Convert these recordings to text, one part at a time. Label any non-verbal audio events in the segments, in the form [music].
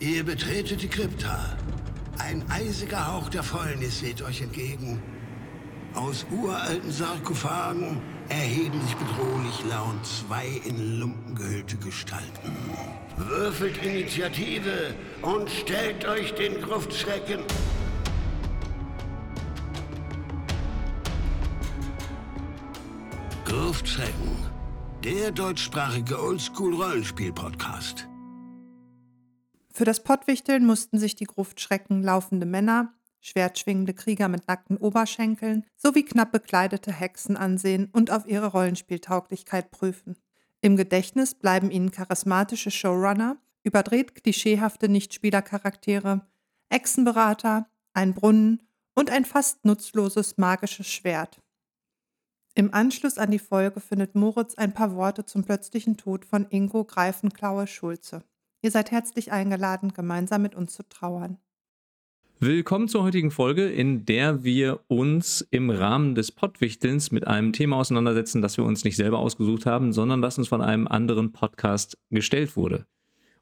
Ihr betretet die Krypta. Ein eisiger Hauch der Fäulnis weht euch entgegen. Aus uralten Sarkophagen erheben sich bedrohlich laut zwei in Lumpen gehüllte Gestalten. Würfelt Initiative und stellt euch den Gruftschrecken. Gruftschrecken, der deutschsprachige Oldschool-Rollenspiel-Podcast. Für das Pottwichteln mussten sich die Gruftschrecken laufende Männer, schwertschwingende Krieger mit nackten Oberschenkeln sowie knapp bekleidete Hexen ansehen und auf ihre Rollenspieltauglichkeit prüfen. Im Gedächtnis bleiben ihnen charismatische Showrunner, überdreht klischeehafte Nichtspielercharaktere, Echsenberater, ein Brunnen und ein fast nutzloses magisches Schwert. Im Anschluss an die Folge findet Moritz ein paar Worte zum plötzlichen Tod von Ingo Greifenklaue Schulze. Ihr seid herzlich eingeladen, gemeinsam mit uns zu trauern. Willkommen zur heutigen Folge, in der wir uns im Rahmen des Pottwichtelns mit einem Thema auseinandersetzen, das wir uns nicht selber ausgesucht haben, sondern das uns von einem anderen Podcast gestellt wurde.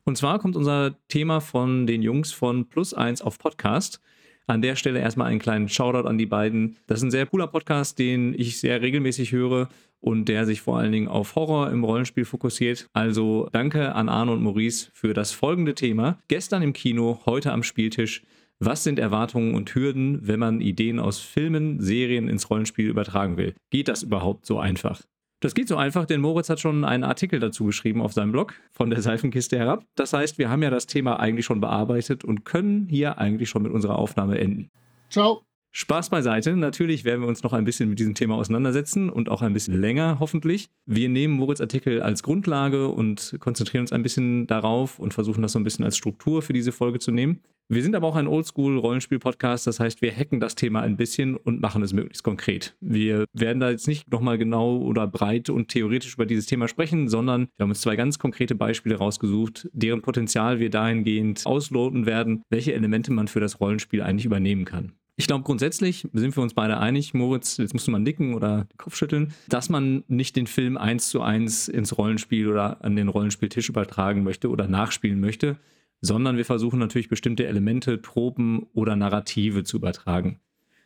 Und zwar kommt unser Thema von den Jungs von Plus 1 auf Podcast. An der Stelle erstmal einen kleinen Shoutout an die beiden. Das ist ein sehr cooler Podcast, den ich sehr regelmäßig höre und der sich vor allen Dingen auf Horror im Rollenspiel fokussiert. Also danke an Arne und Maurice für das folgende Thema. Gestern im Kino, heute am Spieltisch. Was sind Erwartungen und Hürden, wenn man Ideen aus Filmen, Serien ins Rollenspiel übertragen will? Geht das überhaupt so einfach? Das geht so einfach, denn Moritz hat schon einen Artikel dazu geschrieben auf seinem Blog von der Seifenkiste herab. Das heißt, wir haben ja das Thema eigentlich schon bearbeitet und können hier eigentlich schon mit unserer Aufnahme enden. Ciao. Spaß beiseite. Natürlich werden wir uns noch ein bisschen mit diesem Thema auseinandersetzen und auch ein bisschen länger hoffentlich. Wir nehmen Moritz Artikel als Grundlage und konzentrieren uns ein bisschen darauf und versuchen das so ein bisschen als Struktur für diese Folge zu nehmen. Wir sind aber auch ein Oldschool-Rollenspiel-Podcast, das heißt, wir hacken das Thema ein bisschen und machen es möglichst konkret. Wir werden da jetzt nicht nochmal genau oder breit und theoretisch über dieses Thema sprechen, sondern wir haben uns zwei ganz konkrete Beispiele rausgesucht, deren Potenzial wir dahingehend ausloten werden, welche Elemente man für das Rollenspiel eigentlich übernehmen kann. Ich glaube, grundsätzlich sind wir uns beide einig, Moritz, jetzt musst du mal nicken oder den Kopf schütteln, dass man nicht den Film eins zu eins ins Rollenspiel oder an den Rollenspieltisch übertragen möchte oder nachspielen möchte, sondern wir versuchen natürlich bestimmte Elemente, Tropen oder Narrative zu übertragen.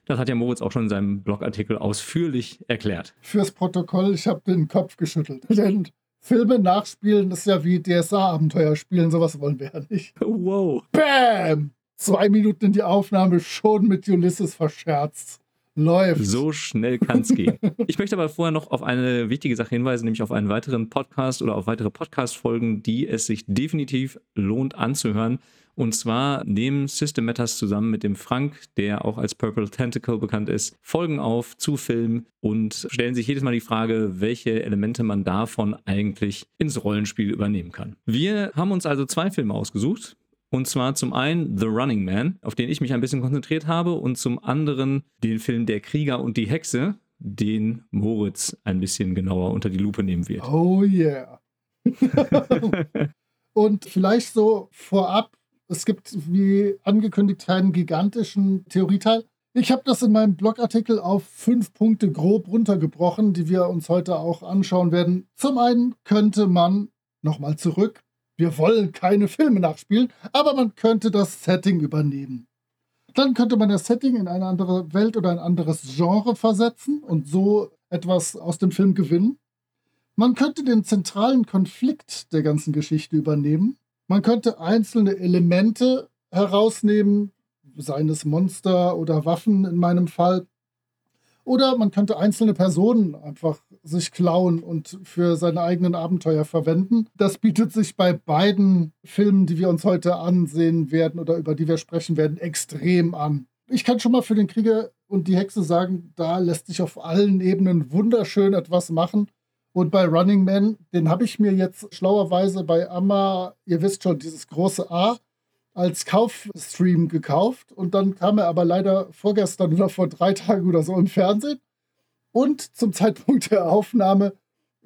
Das hat ja Moritz auch schon in seinem Blogartikel ausführlich erklärt. Fürs Protokoll, ich habe den Kopf geschüttelt. [laughs] Denn Filme nachspielen ist ja wie DSA-Abenteuer spielen, sowas wollen wir ja nicht. Wow. Bam! Zwei Minuten in die Aufnahme schon mit Ulysses verscherzt. Läuft. So schnell kann es gehen. [laughs] Ich möchte aber vorher noch auf eine wichtige Sache hinweisen, nämlich auf einen weiteren Podcast oder auf weitere Podcast-Folgen, die es sich definitiv lohnt anzuhören. Und zwar nehmen System Matters zusammen mit dem Frank, der auch als Purple Tentacle bekannt ist, Folgen auf zu Filmen und stellen sich jedes Mal die Frage, welche Elemente man davon eigentlich ins Rollenspiel übernehmen kann. Wir haben uns also zwei Filme ausgesucht. Und zwar zum einen The Running Man, auf den ich mich ein bisschen konzentriert habe, und zum anderen den Film Der Krieger und die Hexe, den Moritz ein bisschen genauer unter die Lupe nehmen wird. Oh yeah. [laughs] und vielleicht so vorab, es gibt wie angekündigt einen gigantischen Theorieteil. Ich habe das in meinem Blogartikel auf fünf Punkte grob runtergebrochen, die wir uns heute auch anschauen werden. Zum einen könnte man nochmal zurück wir wollen keine Filme nachspielen, aber man könnte das Setting übernehmen. Dann könnte man das Setting in eine andere Welt oder ein anderes Genre versetzen und so etwas aus dem Film gewinnen. Man könnte den zentralen Konflikt der ganzen Geschichte übernehmen. Man könnte einzelne Elemente herausnehmen, seien es Monster oder Waffen in meinem Fall, oder man könnte einzelne Personen einfach sich klauen und für seine eigenen Abenteuer verwenden. Das bietet sich bei beiden Filmen, die wir uns heute ansehen werden oder über die wir sprechen werden, extrem an. Ich kann schon mal für den Krieger und die Hexe sagen, da lässt sich auf allen Ebenen wunderschön etwas machen. Und bei Running Man, den habe ich mir jetzt schlauerweise bei Amma, ihr wisst schon, dieses große A, als Kaufstream gekauft und dann kam er aber leider vorgestern oder vor drei Tagen oder so im Fernsehen. Und zum Zeitpunkt der Aufnahme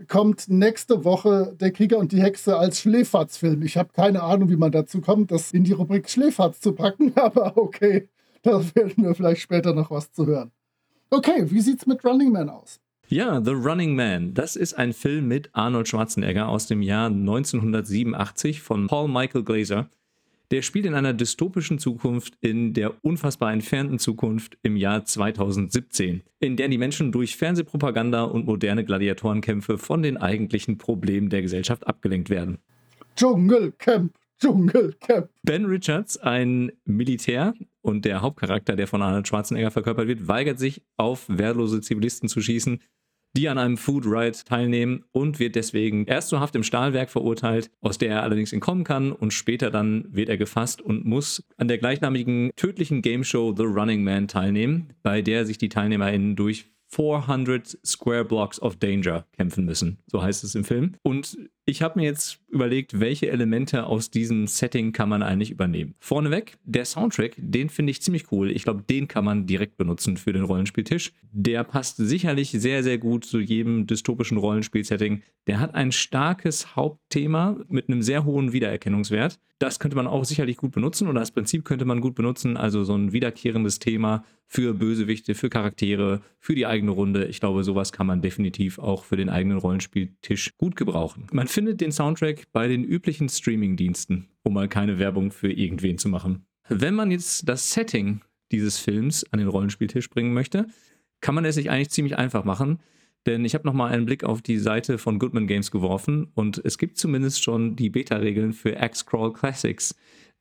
kommt nächste Woche Der Krieger und die Hexe als Schläferzfilm. Ich habe keine Ahnung, wie man dazu kommt, das in die Rubrik Schläferz zu packen, [laughs] aber okay, da werden wir vielleicht später noch was zu hören. Okay, wie sieht's mit Running Man aus? Ja, The Running Man. Das ist ein Film mit Arnold Schwarzenegger aus dem Jahr 1987 von Paul Michael Glazer. Der spielt in einer dystopischen Zukunft, in der unfassbar entfernten Zukunft im Jahr 2017, in der die Menschen durch Fernsehpropaganda und moderne Gladiatorenkämpfe von den eigentlichen Problemen der Gesellschaft abgelenkt werden. Dschungelcamp, Dschungelcamp. Ben Richards, ein Militär und der Hauptcharakter, der von Arnold Schwarzenegger verkörpert wird, weigert sich, auf wehrlose Zivilisten zu schießen, die an einem Food Ride teilnehmen und wird deswegen erst zur Haft im Stahlwerk verurteilt, aus der er allerdings entkommen kann und später dann wird er gefasst und muss an der gleichnamigen tödlichen Game Show The Running Man teilnehmen, bei der sich die TeilnehmerInnen durch 400 Square Blocks of Danger kämpfen müssen. So heißt es im Film. Und ich habe mir jetzt überlegt, welche Elemente aus diesem Setting kann man eigentlich übernehmen. Vorneweg, der Soundtrack, den finde ich ziemlich cool. Ich glaube, den kann man direkt benutzen für den Rollenspieltisch. Der passt sicherlich sehr, sehr gut zu jedem dystopischen Rollenspielsetting. Der hat ein starkes Hauptthema mit einem sehr hohen Wiedererkennungswert. Das könnte man auch sicherlich gut benutzen oder das Prinzip könnte man gut benutzen. Also so ein wiederkehrendes Thema für Bösewichte, für Charaktere, für die eigene Runde. Ich glaube, sowas kann man definitiv auch für den eigenen Rollenspieltisch gut gebrauchen. Man findet den Soundtrack bei den üblichen Streaming-Diensten, um mal keine Werbung für irgendwen zu machen. Wenn man jetzt das Setting dieses Films an den Rollenspieltisch bringen möchte, kann man es sich eigentlich ziemlich einfach machen. Denn ich habe nochmal einen Blick auf die Seite von Goodman Games geworfen und es gibt zumindest schon die Beta-Regeln für X-Crawl Classics.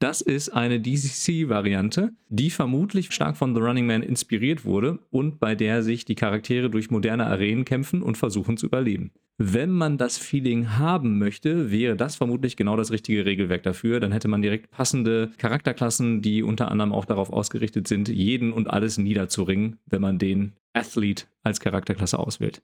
Das ist eine DCC-Variante, die vermutlich stark von The Running Man inspiriert wurde und bei der sich die Charaktere durch moderne Arenen kämpfen und versuchen zu überleben. Wenn man das Feeling haben möchte, wäre das vermutlich genau das richtige Regelwerk dafür. Dann hätte man direkt passende Charakterklassen, die unter anderem auch darauf ausgerichtet sind, jeden und alles niederzuringen, wenn man den Athlete als Charakterklasse auswählt.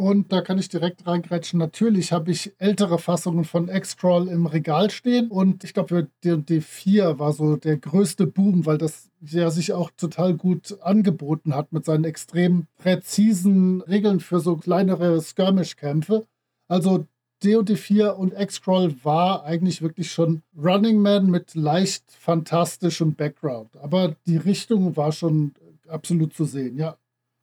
Und da kann ich direkt reingrätschen. Natürlich habe ich ältere Fassungen von X-Crawl im Regal stehen. Und ich glaube, D&D 4 war so der größte Boom, weil das ja sich auch total gut angeboten hat mit seinen extrem präzisen Regeln für so kleinere Skirmish-Kämpfe. Also D&D 4 und X-Crawl war eigentlich wirklich schon Running Man mit leicht fantastischem Background. Aber die Richtung war schon absolut zu sehen. Ja,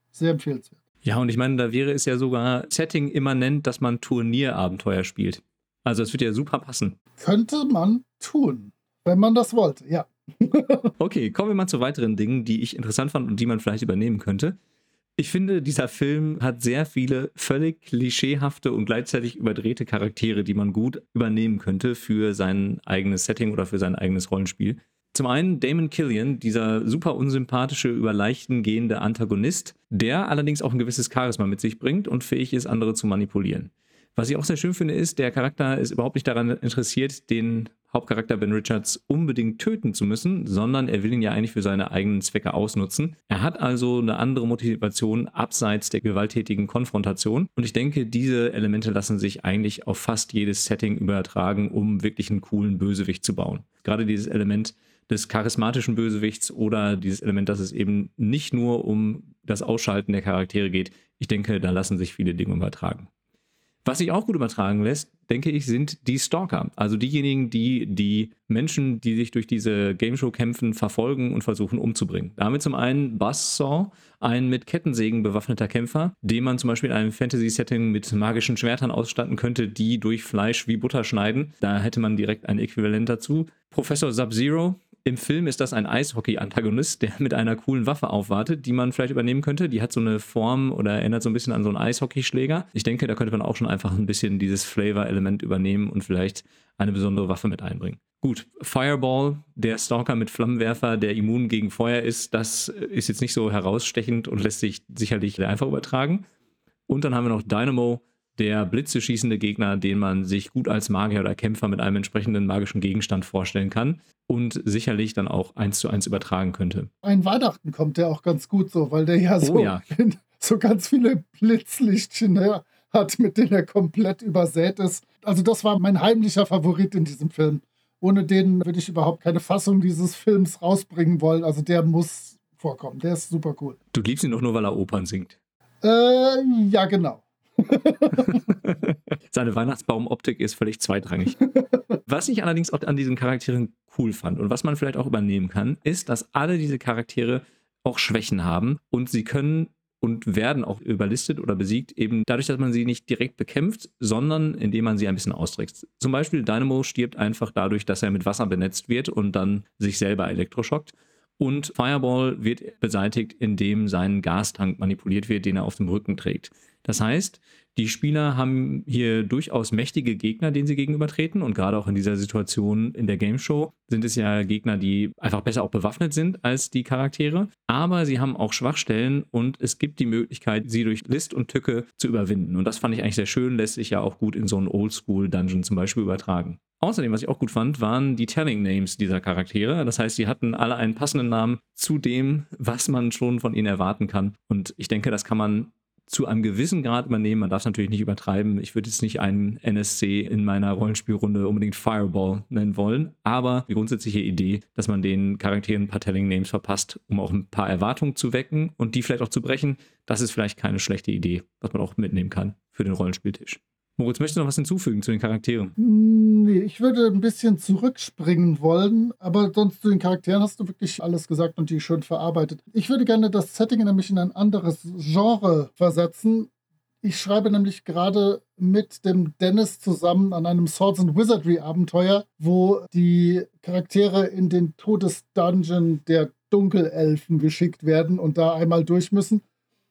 sehr empfehlenswert. Ja, und ich meine, da wäre es ja sogar Setting immanent, dass man Turnierabenteuer spielt. Also es wird ja super passen. Könnte man tun, wenn man das wollte, ja. [laughs] okay, kommen wir mal zu weiteren Dingen, die ich interessant fand und die man vielleicht übernehmen könnte. Ich finde, dieser Film hat sehr viele völlig klischeehafte und gleichzeitig überdrehte Charaktere, die man gut übernehmen könnte für sein eigenes Setting oder für sein eigenes Rollenspiel. Zum einen Damon Killian, dieser super unsympathische, über Leichten gehende Antagonist, der allerdings auch ein gewisses Charisma mit sich bringt und fähig ist, andere zu manipulieren. Was ich auch sehr schön finde, ist, der Charakter ist überhaupt nicht daran interessiert, den Hauptcharakter Ben Richards unbedingt töten zu müssen, sondern er will ihn ja eigentlich für seine eigenen Zwecke ausnutzen. Er hat also eine andere Motivation abseits der gewalttätigen Konfrontation. Und ich denke, diese Elemente lassen sich eigentlich auf fast jedes Setting übertragen, um wirklich einen coolen Bösewicht zu bauen. Gerade dieses Element, des charismatischen Bösewichts oder dieses Element, dass es eben nicht nur um das Ausschalten der Charaktere geht. Ich denke, da lassen sich viele Dinge übertragen. Was sich auch gut übertragen lässt, denke ich, sind die Stalker. Also diejenigen, die die Menschen, die sich durch diese Gameshow kämpfen, verfolgen und versuchen umzubringen. Da haben wir zum einen Buzzsaw, ein mit Kettensägen bewaffneter Kämpfer, den man zum Beispiel in einem Fantasy-Setting mit magischen Schwertern ausstatten könnte, die durch Fleisch wie Butter schneiden. Da hätte man direkt ein Äquivalent dazu. Professor Sub-Zero, im Film ist das ein Eishockey-Antagonist, der mit einer coolen Waffe aufwartet, die man vielleicht übernehmen könnte. Die hat so eine Form oder erinnert so ein bisschen an so einen Eishockeyschläger. Ich denke, da könnte man auch schon einfach ein bisschen dieses Flavor-Element übernehmen und vielleicht eine besondere Waffe mit einbringen. Gut, Fireball, der Stalker mit Flammenwerfer, der immun gegen Feuer ist, das ist jetzt nicht so herausstechend und lässt sich sicherlich einfach übertragen. Und dann haben wir noch Dynamo, der Blitze schießende Gegner, den man sich gut als Magier oder Kämpfer mit einem entsprechenden magischen Gegenstand vorstellen kann und sicherlich dann auch eins zu eins übertragen könnte. Ein Weihnachten kommt der auch ganz gut so, weil der ja oh so, ja. so ganz viele Blitzlichtchen ne, hat, mit denen er komplett übersät ist. Also das war mein heimlicher Favorit in diesem Film. Ohne den würde ich überhaupt keine Fassung dieses Films rausbringen wollen. Also der muss vorkommen. Der ist super cool. Du liebst ihn doch nur, weil er Opern singt. Äh, ja, genau. [laughs] Seine Weihnachtsbaumoptik ist völlig zweitrangig. Was ich allerdings auch an diesen Charakteren cool fand und was man vielleicht auch übernehmen kann, ist, dass alle diese Charaktere auch Schwächen haben und sie können und werden auch überlistet oder besiegt, eben dadurch, dass man sie nicht direkt bekämpft, sondern indem man sie ein bisschen austrickst. Zum Beispiel Dynamo stirbt einfach dadurch, dass er mit Wasser benetzt wird und dann sich selber elektroschockt. Und Fireball wird beseitigt, indem sein Gastank manipuliert wird, den er auf dem Rücken trägt. Das heißt, die Spieler haben hier durchaus mächtige Gegner, denen sie gegenübertreten. Und gerade auch in dieser Situation in der Game Show sind es ja Gegner, die einfach besser auch bewaffnet sind als die Charaktere. Aber sie haben auch Schwachstellen und es gibt die Möglichkeit, sie durch List und Tücke zu überwinden. Und das fand ich eigentlich sehr schön, lässt sich ja auch gut in so einen Oldschool-Dungeon zum Beispiel übertragen. Außerdem, was ich auch gut fand, waren die Telling Names dieser Charaktere. Das heißt, sie hatten alle einen passenden Namen zu dem, was man schon von ihnen erwarten kann. Und ich denke, das kann man zu einem gewissen Grad übernehmen. Man darf es natürlich nicht übertreiben. Ich würde jetzt nicht einen NSC in meiner Rollenspielrunde unbedingt Fireball nennen wollen, aber die grundsätzliche Idee, dass man den Charakteren ein paar Telling Names verpasst, um auch ein paar Erwartungen zu wecken und die vielleicht auch zu brechen, das ist vielleicht keine schlechte Idee, was man auch mitnehmen kann für den Rollenspieltisch. Moritz, möchtest du noch was hinzufügen zu den Charakteren? Nee, ich würde ein bisschen zurückspringen wollen, aber sonst zu den Charakteren hast du wirklich alles gesagt und die schön verarbeitet. Ich würde gerne das Setting nämlich in ein anderes Genre versetzen. Ich schreibe nämlich gerade mit dem Dennis zusammen an einem Swords and Wizardry Abenteuer, wo die Charaktere in den Todesdungeon der Dunkelelfen geschickt werden und da einmal durch müssen.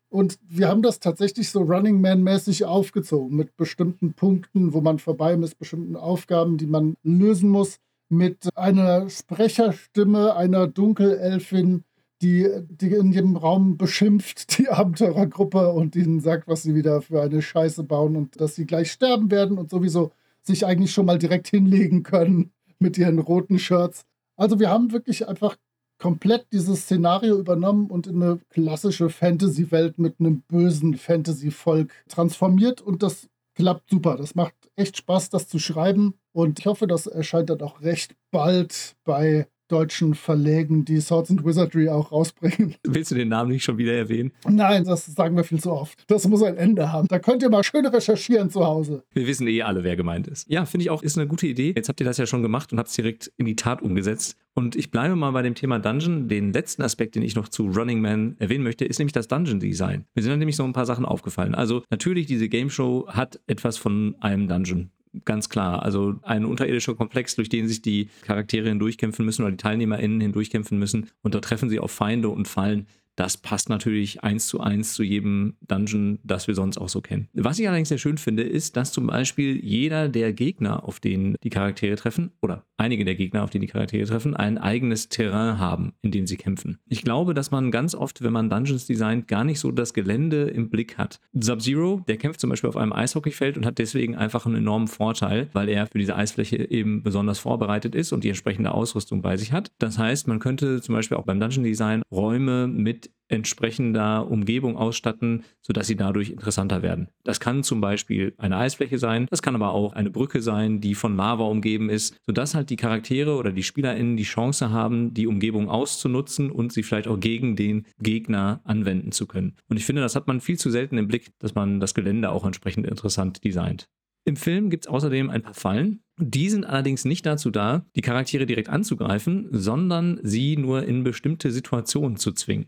Und wir haben das tatsächlich so Running Man-mäßig aufgezogen mit bestimmten Punkten, wo man vorbei mit bestimmten Aufgaben, die man lösen muss, mit einer Sprecherstimme einer Dunkelelfin, die, die in jedem Raum beschimpft, die [laughs] Abenteurergruppe und ihnen sagt, was sie wieder für eine Scheiße bauen und dass sie gleich sterben werden und sowieso sich eigentlich schon mal direkt hinlegen können mit ihren roten Shirts. Also wir haben wirklich einfach komplett dieses Szenario übernommen und in eine klassische Fantasy-Welt mit einem bösen Fantasy-Volk transformiert und das klappt super. Das macht echt Spaß, das zu schreiben und ich hoffe, das erscheint dann auch recht bald bei deutschen Verlegen, die Swords and Wizardry auch rausbringen. Willst du den Namen nicht schon wieder erwähnen? Nein, das sagen wir viel zu oft. Das muss ein Ende haben. Da könnt ihr mal schön recherchieren zu Hause. Wir wissen eh alle, wer gemeint ist. Ja, finde ich auch, ist eine gute Idee. Jetzt habt ihr das ja schon gemacht und habt es direkt in die Tat umgesetzt. Und ich bleibe mal bei dem Thema Dungeon. Den letzten Aspekt, den ich noch zu Running Man erwähnen möchte, ist nämlich das Dungeon Design. Mir sind dann nämlich so ein paar Sachen aufgefallen. Also natürlich, diese Game Show hat etwas von einem Dungeon ganz klar. Also ein unterirdischer Komplex, durch den sich die Charaktere hindurchkämpfen müssen oder die TeilnehmerInnen hindurchkämpfen müssen. Und da treffen sie auf Feinde und Fallen, das passt natürlich eins zu eins zu jedem Dungeon, das wir sonst auch so kennen. Was ich allerdings sehr schön finde, ist, dass zum Beispiel jeder der Gegner, auf den die Charaktere treffen, oder einige der Gegner, auf die die Charaktere treffen, ein eigenes Terrain haben, in dem sie kämpfen. Ich glaube, dass man ganz oft, wenn man Dungeons designt, gar nicht so das Gelände im Blick hat. Sub-Zero, der kämpft zum Beispiel auf einem Eishockeyfeld und hat deswegen einfach einen enormen Vorteil, weil er für diese Eisfläche eben besonders vorbereitet ist und die entsprechende Ausrüstung bei sich hat. Das heißt, man könnte zum Beispiel auch beim Dungeon Design Räume mit entsprechender Umgebung ausstatten, sodass sie dadurch interessanter werden. Das kann zum Beispiel eine Eisfläche sein, das kann aber auch eine Brücke sein, die von Lava umgeben ist, sodass halt die Charaktere oder die SpielerInnen die Chance haben, die Umgebung auszunutzen und sie vielleicht auch gegen den Gegner anwenden zu können. Und ich finde, das hat man viel zu selten im Blick, dass man das Gelände auch entsprechend interessant designt. Im Film gibt es außerdem ein paar Fallen. Die sind allerdings nicht dazu da, die Charaktere direkt anzugreifen, sondern sie nur in bestimmte Situationen zu zwingen.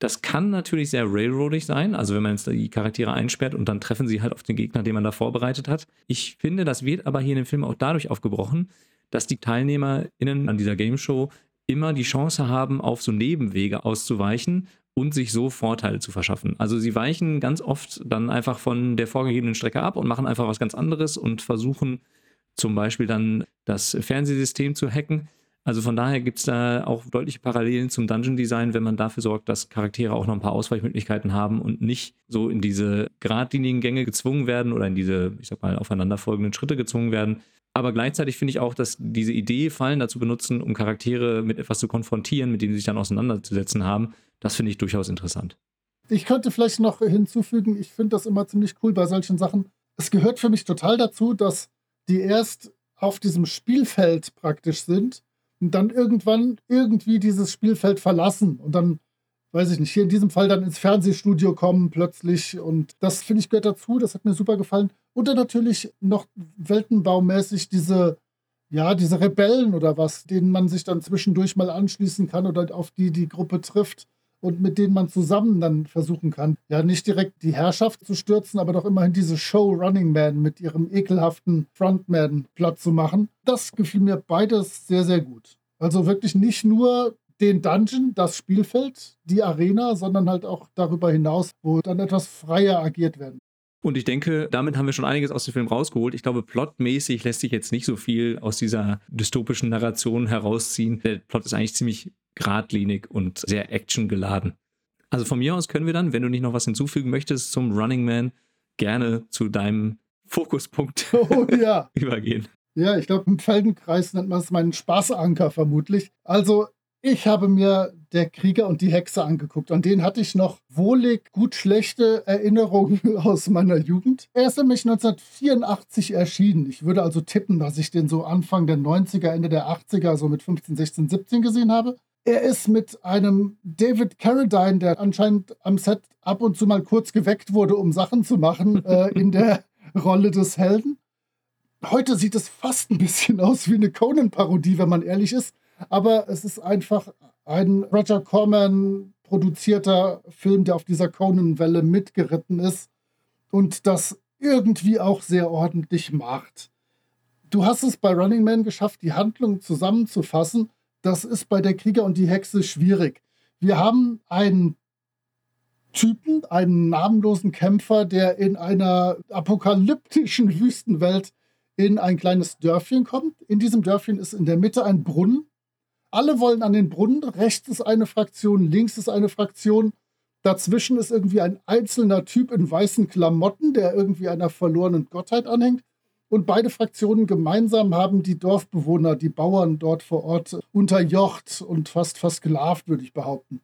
Das kann natürlich sehr railroadig sein, also wenn man jetzt die Charaktere einsperrt und dann treffen sie halt auf den Gegner, den man da vorbereitet hat. Ich finde, das wird aber hier in dem Film auch dadurch aufgebrochen, dass die TeilnehmerInnen an dieser Game Show immer die Chance haben, auf so Nebenwege auszuweichen und sich so Vorteile zu verschaffen. Also sie weichen ganz oft dann einfach von der vorgegebenen Strecke ab und machen einfach was ganz anderes und versuchen zum Beispiel dann das Fernsehsystem zu hacken also von daher gibt es da auch deutliche Parallelen zum Dungeon Design, wenn man dafür sorgt, dass Charaktere auch noch ein paar Ausweichmöglichkeiten haben und nicht so in diese geradlinigen Gänge gezwungen werden oder in diese, ich sag mal, aufeinanderfolgenden Schritte gezwungen werden. Aber gleichzeitig finde ich auch, dass diese Idee, Fallen dazu benutzen, um Charaktere mit etwas zu konfrontieren, mit denen sie sich dann auseinanderzusetzen haben, das finde ich durchaus interessant. Ich könnte vielleicht noch hinzufügen, ich finde das immer ziemlich cool bei solchen Sachen. Es gehört für mich total dazu, dass die erst auf diesem Spielfeld praktisch sind und dann irgendwann irgendwie dieses Spielfeld verlassen und dann, weiß ich nicht, hier in diesem Fall dann ins Fernsehstudio kommen plötzlich. Und das finde ich gehört dazu, das hat mir super gefallen. Und dann natürlich noch weltenbaumäßig diese, ja, diese Rebellen oder was, denen man sich dann zwischendurch mal anschließen kann oder auf die die Gruppe trifft. Und mit denen man zusammen dann versuchen kann, ja nicht direkt die Herrschaft zu stürzen, aber doch immerhin diese Show Running Man mit ihrem ekelhaften Frontman platt zu machen. Das gefiel mir beides sehr, sehr gut. Also wirklich nicht nur den Dungeon, das Spielfeld, die Arena, sondern halt auch darüber hinaus, wo dann etwas freier agiert werden. Und ich denke, damit haben wir schon einiges aus dem Film rausgeholt. Ich glaube, plotmäßig lässt sich jetzt nicht so viel aus dieser dystopischen Narration herausziehen. Der Plot ist eigentlich ziemlich geradlinig und sehr actiongeladen. Also von mir aus können wir dann, wenn du nicht noch was hinzufügen möchtest zum Running Man, gerne zu deinem Fokuspunkt [laughs] oh, ja. [laughs] übergehen. Ja, ich glaube, im Feldenkreis nennt man es meinen Spaßanker vermutlich. Also ich habe mir Der Krieger und die Hexe angeguckt. An den hatte ich noch wohlig, gut schlechte Erinnerungen [laughs] aus meiner Jugend. Er ist nämlich 1984 erschienen. Ich würde also tippen, dass ich den so Anfang der 90er, Ende der 80er, so mit 15, 16, 17 gesehen habe. Er ist mit einem David Carradine, der anscheinend am Set ab und zu mal kurz geweckt wurde, um Sachen zu machen, [laughs] äh, in der Rolle des Helden. Heute sieht es fast ein bisschen aus wie eine Conan-Parodie, wenn man ehrlich ist aber es ist einfach ein Roger Corman produzierter Film, der auf dieser Conan-Welle mitgeritten ist und das irgendwie auch sehr ordentlich macht. Du hast es bei Running Man geschafft, die Handlung zusammenzufassen. Das ist bei der Krieger und die Hexe schwierig. Wir haben einen Typen, einen namenlosen Kämpfer, der in einer apokalyptischen Wüstenwelt in ein kleines Dörfchen kommt. In diesem Dörfchen ist in der Mitte ein Brunnen alle wollen an den Brunnen. Rechts ist eine Fraktion, links ist eine Fraktion. Dazwischen ist irgendwie ein einzelner Typ in weißen Klamotten, der irgendwie einer verlorenen Gottheit anhängt. Und beide Fraktionen gemeinsam haben die Dorfbewohner, die Bauern dort vor Ort unterjocht und fast versklavt, würde ich behaupten.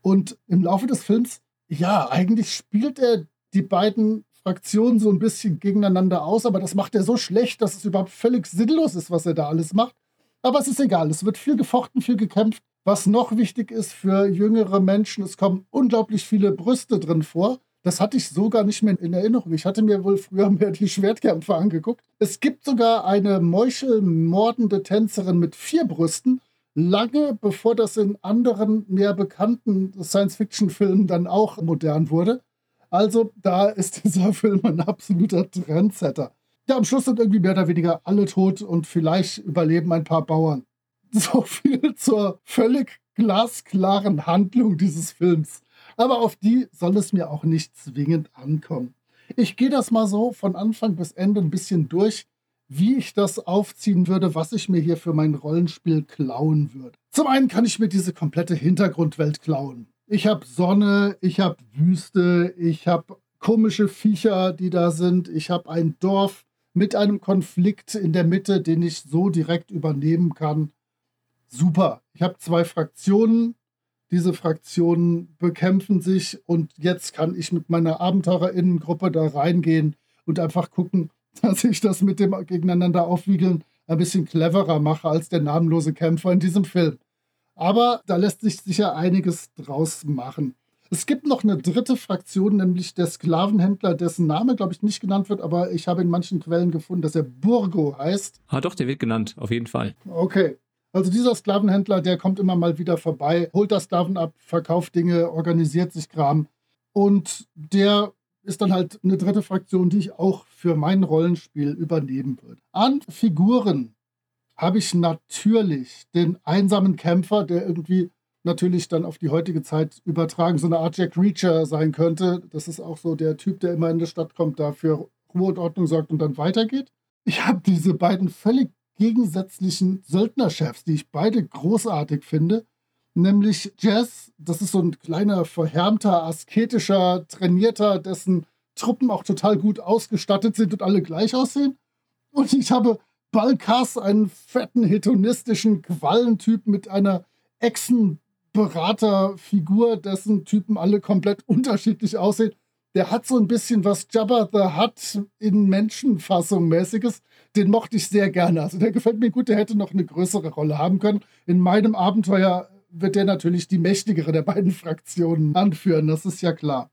Und im Laufe des Films, ja, eigentlich spielt er die beiden Fraktionen so ein bisschen gegeneinander aus, aber das macht er so schlecht, dass es überhaupt völlig sinnlos ist, was er da alles macht. Aber es ist egal, es wird viel gefochten, viel gekämpft. Was noch wichtig ist für jüngere Menschen, es kommen unglaublich viele Brüste drin vor. Das hatte ich so gar nicht mehr in Erinnerung. Ich hatte mir wohl früher mehr die Schwertkämpfe angeguckt. Es gibt sogar eine meuchelmordende Tänzerin mit vier Brüsten, lange bevor das in anderen mehr bekannten Science-Fiction-Filmen dann auch modern wurde. Also da ist [laughs] dieser Film ein absoluter Trendsetter. Ja, am Schluss sind irgendwie mehr oder weniger alle tot und vielleicht überleben ein paar Bauern. [laughs] So viel zur völlig glasklaren Handlung dieses Films. Aber auf die soll es mir auch nicht zwingend ankommen. Ich gehe das mal so von Anfang bis Ende ein bisschen durch, wie ich das aufziehen würde, was ich mir hier für mein Rollenspiel klauen würde. Zum einen kann ich mir diese komplette Hintergrundwelt klauen. Ich habe Sonne, ich habe Wüste, ich habe komische Viecher, die da sind, ich habe ein Dorf, mit einem Konflikt in der Mitte, den ich so direkt übernehmen kann. Super. Ich habe zwei Fraktionen. Diese Fraktionen bekämpfen sich und jetzt kann ich mit meiner Abenteurerinnengruppe da reingehen und einfach gucken, [laughs] dass ich das mit dem Gegeneinander aufwiegeln ein bisschen cleverer mache als der namenlose Kämpfer in diesem Film. Aber da lässt sich sicher einiges draus machen. Es gibt noch eine dritte Fraktion, nämlich der Sklavenhändler, dessen Name, glaube ich, nicht genannt wird, aber ich habe in manchen Quellen gefunden, dass er Burgo heißt. Ah, doch, der wird genannt, auf jeden Fall. Okay. Also dieser Sklavenhändler, der kommt immer mal wieder vorbei, holt das Sklaven ab, verkauft Dinge, organisiert sich Kram. Und der ist dann halt eine dritte Fraktion, die ich auch für mein Rollenspiel übernehmen würde. An Figuren habe ich natürlich den einsamen Kämpfer, der irgendwie natürlich dann auf die heutige Zeit übertragen so eine Art Jack Reacher sein könnte. Das ist auch so der Typ, der immer in die Stadt kommt, dafür Ruhe und Ordnung sorgt und dann weitergeht. Ich habe diese beiden völlig gegensätzlichen Söldnerchefs, die ich beide großartig finde. Nämlich Jazz, das ist so ein kleiner, verhärmter, asketischer, trainierter, dessen Truppen auch total gut ausgestattet sind und alle gleich aussehen. Und ich habe Balkas, einen fetten, hedonistischen Quallentyp mit einer Echsen Beraterfigur, dessen Typen alle komplett unterschiedlich aussehen. Der hat so ein bisschen was Jabba the Hutt in Menschenfassung mäßiges. Den mochte ich sehr gerne. Also der gefällt mir gut, der hätte noch eine größere Rolle haben können. In meinem Abenteuer wird der natürlich die mächtigere der beiden [laughs] Fraktionen anführen, das ist ja klar.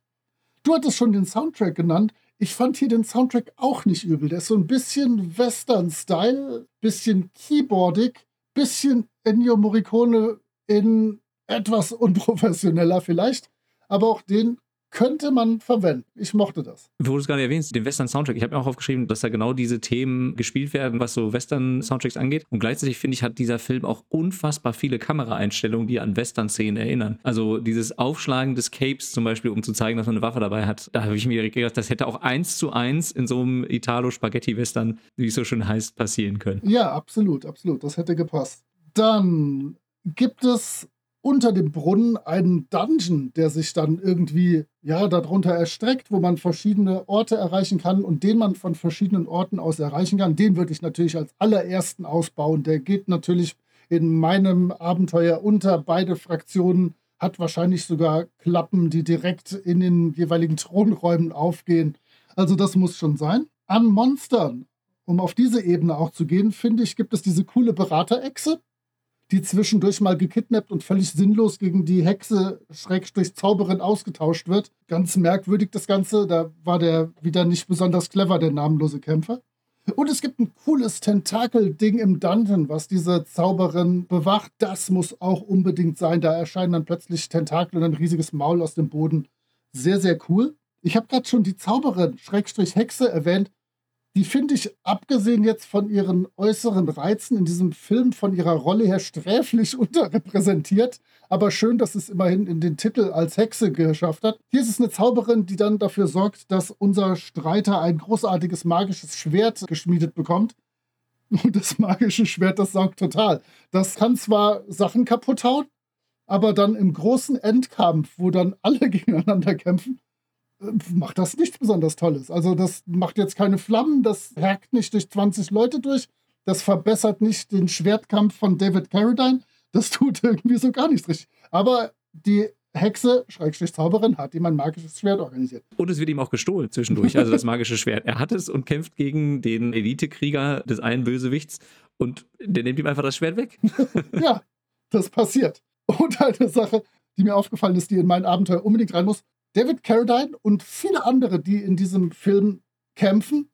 Du hattest schon den Soundtrack genannt. Ich fand hier den Soundtrack auch nicht übel. Der ist so ein bisschen Western-Style, bisschen keyboardig, bisschen Ennio Morricone in etwas [laughs] unprofessioneller vielleicht, aber auch den könnte man verwenden. Ich mochte das. Wo du es gerade erwähnst, den Western-Soundtrack. Ich habe mir auch aufgeschrieben, dass da genau diese Themen gespielt werden, was so Western-Soundtracks angeht. Und gleichzeitig finde ich, hat dieser Film auch unfassbar viele Kameraeinstellungen, die an Western-Szenen erinnern. Also dieses Aufschlagen des Capes zum Beispiel, um zu zeigen, dass man eine Waffe dabei hat. Da habe ich mir direkt gedacht, das hätte auch eins zu eins in so einem Italo-Spaghetti-Western, wie es so schön heißt, passieren können. Ja, absolut, absolut. Das hätte gepasst. Dann gibt es unter dem Brunnen einen Dungeon, der sich dann irgendwie ja darunter erstreckt, wo man verschiedene Orte erreichen kann und den man von verschiedenen Orten aus erreichen kann. Den würde ich natürlich als allerersten ausbauen. Der geht natürlich in meinem Abenteuer unter. Beide Fraktionen hat wahrscheinlich sogar Klappen, die direkt in den jeweiligen Thronräumen aufgehen. Also das muss schon sein. An Monstern, um auf diese Ebene auch zu gehen, finde ich, gibt es diese coole Beraterechse die zwischendurch mal gekidnappt und völlig sinnlos gegen die Hexe Schrägstrich Zauberin ausgetauscht wird. Ganz merkwürdig das Ganze. Da war der wieder nicht besonders clever, der namenlose Kämpfer. Und es gibt ein cooles Tentakel-Ding im Dungeon, was diese Zauberin bewacht. Das muss auch unbedingt sein. Da erscheinen dann plötzlich Tentakel und ein riesiges Maul aus dem Boden. Sehr, sehr cool. Ich habe gerade schon die Zauberin, Schrägstrich Hexe, erwähnt die finde ich, abgesehen jetzt von ihren äußeren Reizen in diesem Film, von ihrer Rolle her sträflich [laughs] unterrepräsentiert. Aber schön, dass es immerhin in den Titel als Hexe geschafft hat. Hier ist es eine Zauberin, die dann dafür sorgt, dass unser Streiter ein großartiges magisches Schwert geschmiedet bekommt. [laughs] Und das magische Schwert, das saugt total. Das kann zwar Sachen kaputt hauen, aber dann im großen Endkampf, wo dann alle [laughs] gegeneinander kämpfen, macht das nichts besonders Tolles. Also das macht jetzt keine Flammen, das hackt nicht durch 20 Leute durch, das verbessert nicht den Schwertkampf von David Carradine, das [laughs] tut irgendwie so gar nichts richtig. Aber die Hexe, Schrägstrich Zauberin, hat ihm ein magisches Schwert organisiert. Und es wird ihm auch gestohlen zwischendurch, also das magische Schwert. Er hat es und kämpft gegen den Elitekrieger des einen Bösewichts und der nimmt ihm einfach das Schwert weg. [laughs] ja, das passiert. Und eine Sache, die mir aufgefallen ist, die in mein Abenteuer unbedingt rein muss, David Carradine und viele andere, die in diesem Film kämpfen,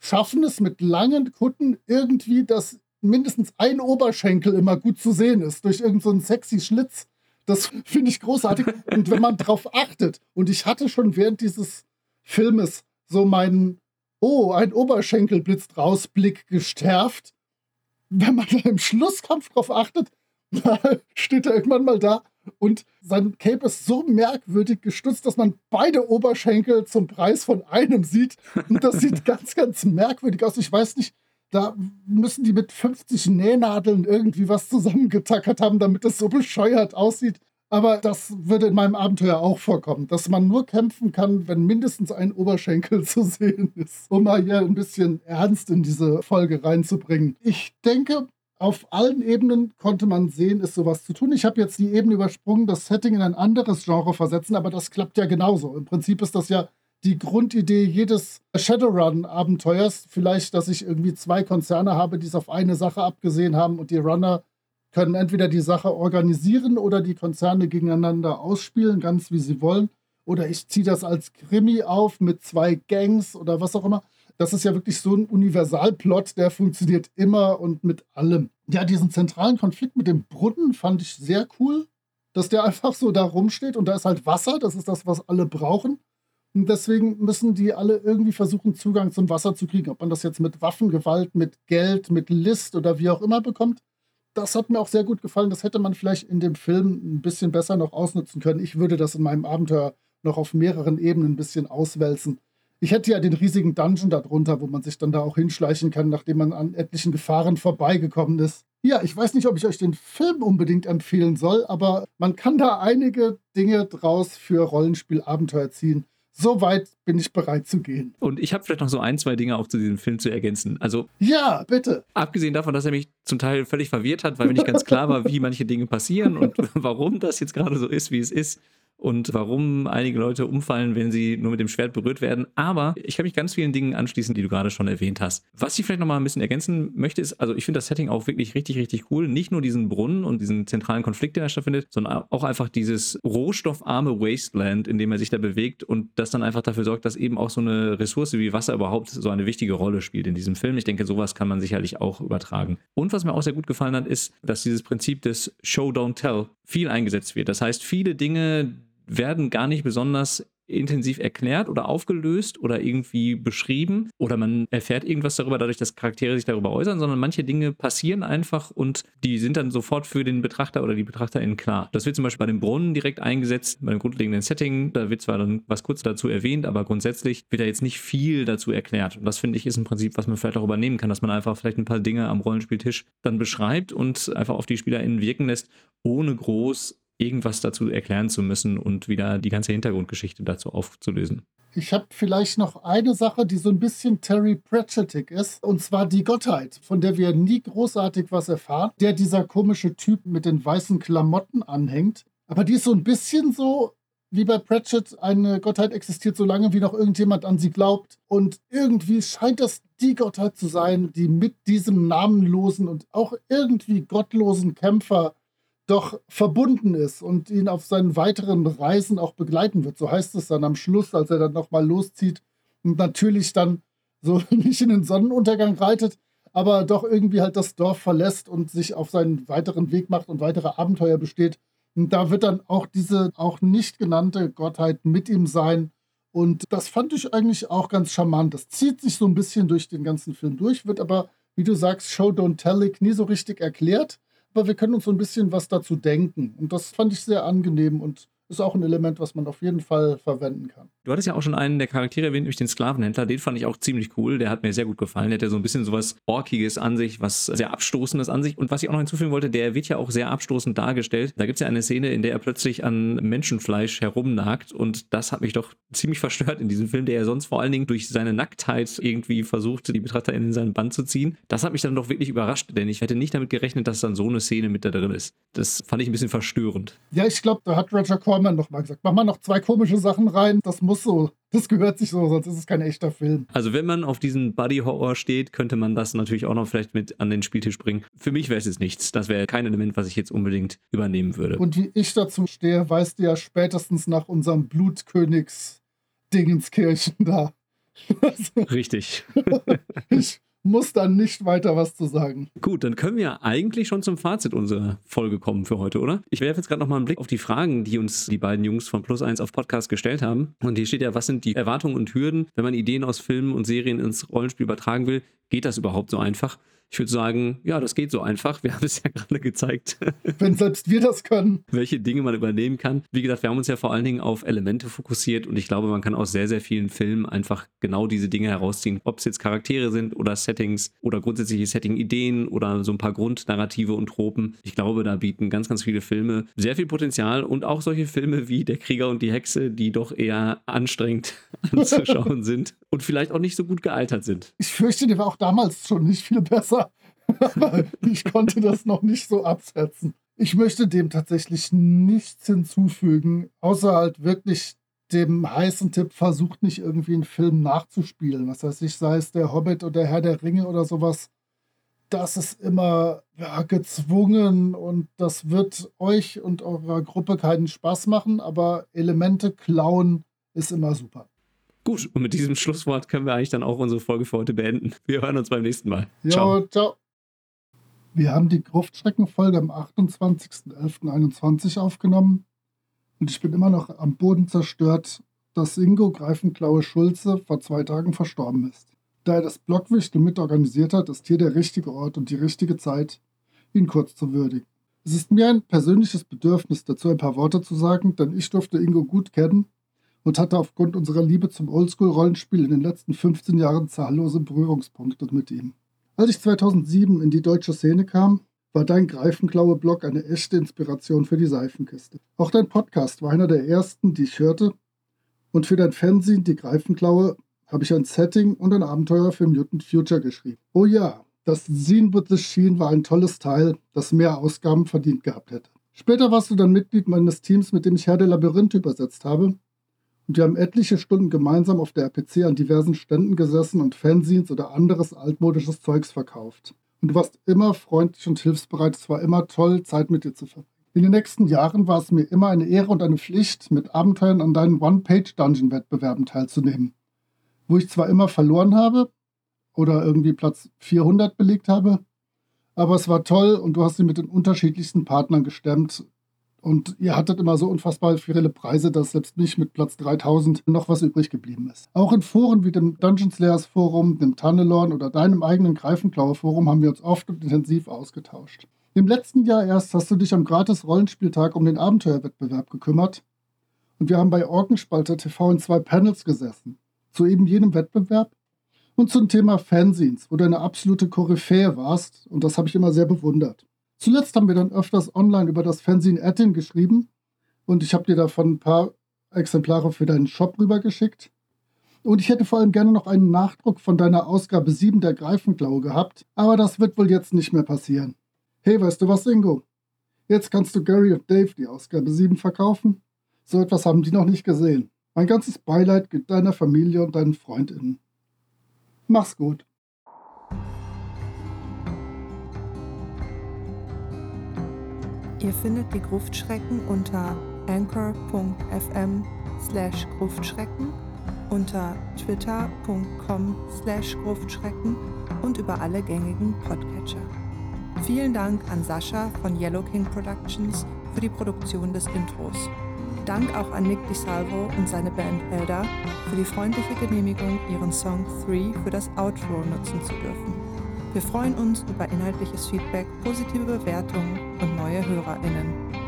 schaffen es mit langen Kutten irgendwie, dass mindestens ein Oberschenkel immer gut zu sehen ist, durch irgendeinen so sexy Schlitz. Das [laughs] finde ich großartig. Und wenn man darauf achtet, und ich hatte schon während dieses Filmes so meinen, oh, ein Oberschenkel blitzt raus, Blick gestärft. Wenn man [laughs] im Schlusskampf drauf achtet, [laughs] steht er irgendwann mal da und sein Cape ist so merkwürdig gestützt, dass man beide Oberschenkel zum Preis von einem sieht. Und das sieht [laughs] ganz, ganz merkwürdig aus. Ich weiß nicht, da müssen die mit 50 Nähnadeln irgendwie was zusammengetackert haben, damit das so bescheuert aussieht. Aber das würde in meinem Abenteuer auch vorkommen, dass man nur kämpfen kann, wenn mindestens ein Oberschenkel [laughs] zu sehen ist, um mal hier ein bisschen Ernst in diese Folge reinzubringen. Ich denke, auf allen Ebenen konnte man sehen, ist sowas zu tun. Ich habe jetzt die Ebene übersprungen, das Setting in ein anderes Genre versetzen, aber das klappt ja genauso. Im Prinzip ist das ja die Grundidee jedes Shadowrun-Abenteuers. Vielleicht, dass ich irgendwie zwei Konzerne habe, die es auf eine Sache abgesehen haben und die Runner können entweder die Sache organisieren oder die Konzerne gegeneinander ausspielen, ganz wie sie wollen. Oder ich ziehe das als Krimi auf mit zwei Gangs oder was auch immer das ist ja wirklich so ein Universalplot, der funktioniert immer und mit allem. Ja, diesen zentralen Konflikt mit dem Brunnen fand ich sehr cool, dass der [laughs] einfach so da rumsteht und da ist halt Wasser, das ist das, was alle brauchen. Und deswegen müssen die alle irgendwie versuchen, Zugang zum Wasser zu kriegen. Ob man das jetzt mit Waffengewalt, mit Geld, mit List oder wie auch immer bekommt. Das hat mir auch sehr gut gefallen. Das hätte man vielleicht in dem Film ein bisschen besser noch ausnutzen können. Ich würde das in meinem Abenteuer noch auf mehreren Ebenen ein bisschen auswälzen. Ich hätte ja den riesigen Dungeon darunter, wo man sich dann da auch hinschleichen kann, nachdem man an etlichen Gefahren vorbeigekommen ist. Ja, ich weiß nicht, ob ich euch den Film unbedingt empfehlen soll, aber man kann da einige Dinge draus für Rollenspiel-Abenteuer ziehen. So weit bin ich bereit zu gehen. Und ich habe vielleicht noch so ein, zwei Dinge auch zu diesem Film zu ergänzen. Also ja, bitte. Abgesehen davon, dass er mich zum Teil völlig verwirrt hat, weil mir nicht ganz klar war, [laughs] wie manche Dinge passieren und [laughs] warum das jetzt gerade so ist, wie es ist und warum einige Leute umfallen, wenn sie nur mit dem Schwert berührt werden. Aber ich kann mich ganz vielen Dingen anschließen, die du gerade schon erwähnt hast. Was ich vielleicht nochmal ein bisschen ergänzen möchte, ist, also ich finde das Setting auch wirklich richtig, richtig cool. Nicht nur diesen Brunnen und diesen zentralen Konflikt, der da stattfindet, sondern auch einfach dieses rohstoffarme Wasteland, in dem er sich da bewegt und das dann einfach dafür sorgt, dass eben auch so eine Ressource wie Wasser überhaupt so eine wichtige Rolle spielt in diesem Film. Ich denke, sowas kann man sicherlich auch übertragen. Und was mir auch sehr gut gefallen hat, ist, dass dieses Prinzip des Show Don't Tell viel eingesetzt wird. Das heißt, viele Dinge werden gar nicht besonders intensiv erklärt oder aufgelöst oder irgendwie beschrieben oder man erfährt irgendwas darüber, dadurch, dass Charaktere sich darüber äußern, sondern manche Dinge passieren einfach und die sind dann sofort für den Betrachter oder die BetrachterInnen klar. Das wird zum Beispiel bei dem Brunnen direkt eingesetzt, bei dem grundlegenden Setting. Da wird zwar dann was kurz dazu erwähnt, aber grundsätzlich wird da jetzt nicht viel dazu erklärt. Und das finde ich ist im Prinzip, was man vielleicht auch übernehmen kann, dass man einfach vielleicht ein paar Dinge am Rollenspieltisch dann beschreibt und einfach auf die SpielerInnen wirken lässt, ohne groß irgendwas dazu erklären zu müssen und wieder die ganze Hintergrundgeschichte dazu aufzulösen. Ich habe vielleicht noch eine Sache, die so ein bisschen Terry Pratchettig ist, und zwar die Gottheit, von der wir nie großartig was erfahren, der dieser komische Typ mit den weißen Klamotten anhängt. Aber die ist so ein bisschen so, wie bei Pratchett, eine Gottheit existiert so lange, wie noch irgendjemand an sie glaubt. Und irgendwie scheint das die Gottheit zu sein, die mit diesem namenlosen und auch irgendwie gottlosen Kämpfer doch verbunden ist und ihn auf seinen weiteren Reisen auch begleiten wird. So heißt es dann am Schluss, als er dann nochmal loszieht und natürlich dann so [laughs] nicht in den Sonnenuntergang reitet, aber doch irgendwie halt das Dorf verlässt und sich auf seinen weiteren Weg macht und weitere Abenteuer besteht. Und da wird dann auch diese auch nicht genannte Gottheit mit ihm sein. Und das fand ich eigentlich auch ganz charmant. Das zieht sich so ein bisschen durch den ganzen Film durch, wird aber, wie du sagst, Show Don't Tell nie so richtig erklärt aber wir können uns so ein bisschen was dazu denken. Und das fand ich sehr angenehm und ist auch ein Element, was man auf jeden Fall verwenden kann. Du hattest ja auch schon einen der Charaktere erwähnt, nämlich den Sklavenhändler. Den fand ich auch ziemlich cool. Der hat mir sehr gut gefallen. Der hat ja so ein bisschen sowas Orkiges an sich, was sehr Abstoßendes an sich. Und was ich auch noch hinzufügen wollte, der wird ja auch sehr abstoßend dargestellt. Da gibt es ja eine Szene, in der er plötzlich an Menschenfleisch herumnagt. Und das hat mich doch ziemlich verstört in diesem Film, der ja sonst vor allen Dingen durch seine Nacktheit irgendwie versucht, die Betrachter in seinen Band zu ziehen. Das hat mich dann doch wirklich überrascht, denn ich hätte nicht damit gerechnet, dass dann so eine Szene mit da drin ist. Das fand ich ein bisschen verstörend. Ja, ich glaube, da hat Roger Corman noch mal gesagt, mach mal noch zwei komische Sachen rein. Das muss so. Das gehört sich so, sonst ist es kein echter Film. Also wenn man auf diesen Buddy-Horror steht, könnte man das natürlich auch noch vielleicht mit an den Spieltisch bringen. Für mich wäre es jetzt nichts. Das wäre kein Element, was ich jetzt unbedingt übernehmen würde. Und wie ich dazu stehe, weißt du ja spätestens nach unserem Blutkönigs-Dingenskirchen da. Richtig. [laughs] ich muss dann nicht weiter was zu sagen. Gut, dann können wir eigentlich schon zum Fazit unserer Folge kommen für heute, oder? Ich werfe jetzt gerade nochmal einen Blick auf die Fragen, die uns die beiden Jungs von Plus 1 auf Podcast gestellt haben. Und hier steht ja, was sind die Erwartungen und Hürden, wenn man Ideen aus Filmen und Serien ins Rollenspiel übertragen will? Geht das überhaupt so einfach? Ich würde sagen, ja, das geht so einfach. Wir [laughs] haben es ja gerade gezeigt. Wenn selbst wir das können. Welche Dinge man übernehmen kann. Wie gesagt, wir haben uns ja vor allen Dingen auf Elemente fokussiert und ich glaube, man kann aus sehr, sehr vielen Filmen einfach genau diese Dinge herausziehen. Ob es jetzt Charaktere sind oder Settings oder grundsätzliche Setting-Ideen oder so ein paar Grundnarrative und Tropen. Ich glaube, da bieten ganz, ganz viele Filme sehr viel Potenzial und auch solche Filme wie Der Krieger und die Hexe, die doch eher anstrengend [laughs] anzuschauen sind und vielleicht auch nicht so gut gealtert sind. Ich fürchte, der war auch damals schon nicht viel besser [laughs] aber ich konnte das noch nicht so absetzen. Ich möchte dem tatsächlich nichts hinzufügen, außer halt wirklich dem heißen Tipp, versucht nicht irgendwie einen Film nachzuspielen. Was weiß ich, sei es der Hobbit oder Herr der Ringe oder sowas. Das ist immer ja, gezwungen und das wird euch und eurer Gruppe keinen Spaß machen, aber Elemente klauen ist immer super. Gut, und mit diesem Schlusswort können wir eigentlich dann auch unsere Folge für heute beenden. Wir hören uns beim nächsten Mal. Jo, ciao. ciao. Wir haben die Gruftstreckenfolge am 28.11.21 aufgenommen und ich bin immer noch am Boden zerstört, dass Ingo Greifenklaue Schulze vor zwei Tagen verstorben ist. Da er das Blockwichtel mitorganisiert hat, ist hier der richtige Ort und die richtige Zeit, ihn kurz zu würdigen. Es ist mir ein persönliches Bedürfnis, dazu ein paar Worte zu sagen, denn ich durfte Ingo gut kennen und hatte aufgrund unserer Liebe zum Oldschool-Rollenspiel in den letzten 15 Jahren zahllose Berührungspunkte mit ihm. Als ich 2007 in die deutsche Szene kam, war dein Greifenklaue-Blog eine echte Inspiration für die Seifenkiste. Auch dein Podcast war einer der ersten, die ich hörte. Und für dein Fernsehen, die Greifenklaue, habe ich ein Setting und ein Abenteuer für Mutant Future geschrieben. Oh ja, das Scene with the Sheen war ein tolles Teil, das mehr Ausgaben verdient gehabt hätte. Später warst du dann Mitglied meines Teams, mit dem ich Herr der Labyrinth übersetzt habe und wir haben etliche Stunden gemeinsam auf der RPC an diversen Ständen gesessen und Fanzines oder anderes altmodisches Zeugs verkauft. Und du warst immer freundlich und hilfsbereit. Es war immer toll, Zeit mit dir zu verbringen. In den nächsten Jahren war es mir immer eine Ehre und eine Pflicht, mit Abenteuern an deinen One-Page-Dungeon-Wettbewerben teilzunehmen. Wo ich zwar immer verloren habe oder irgendwie Platz 400 belegt habe, aber es war toll und du hast sie mit den unterschiedlichsten Partnern gestemmt Und ihr hattet immer so unfassbar viele Preise, dass selbst nicht mit Platz 3000 noch was übrig geblieben ist. Auch in Foren wie dem Dungeon Slayers Forum, dem Tunnelorn oder deinem eigenen Greifenklaue Forum haben wir uns oft und intensiv ausgetauscht. Im letzten Jahr erst hast du dich am Gratis-Rollenspieltag um den Abenteuerwettbewerb gekümmert und wir haben bei Orkenspalter TV in zwei Panels gesessen. Zu eben jenem Wettbewerb und zum Thema Fanzines, wo du eine absolute Koryphäe warst und das habe ich immer sehr bewundert. Zuletzt haben wir dann öfters online über das Fanzine Ettin geschrieben und ich habe dir davon ein paar Exemplare für deinen Shop rübergeschickt. Und ich hätte vor allem gerne noch einen Nachdruck von deiner Ausgabe 7 der Greifenklaue gehabt, aber das wird wohl jetzt nicht mehr passieren. Hey, weißt du was, Ingo? Jetzt kannst du Gary und Dave die Ausgabe 7 verkaufen. So etwas haben die noch nicht gesehen. Mein ganzes Beileid gilt deiner Familie und deinen FreundInnen. Mach's gut. Ihr findet die Gruftschrecken unter anchor.fm slash Gruftschrecken, unter twitter.com slash Gruftschrecken und über alle gängigen Podcatcher. Vielen Dank an Sascha von Yellow King Productions für die Produktion des Intros. Dank auch an Nick DiSalvo und seine Band Elder für die freundliche Genehmigung, ihren Song 3 für das Outro nutzen zu dürfen. Wir freuen uns über inhaltliches Feedback, positive Bewertungen und neue HörerInnen.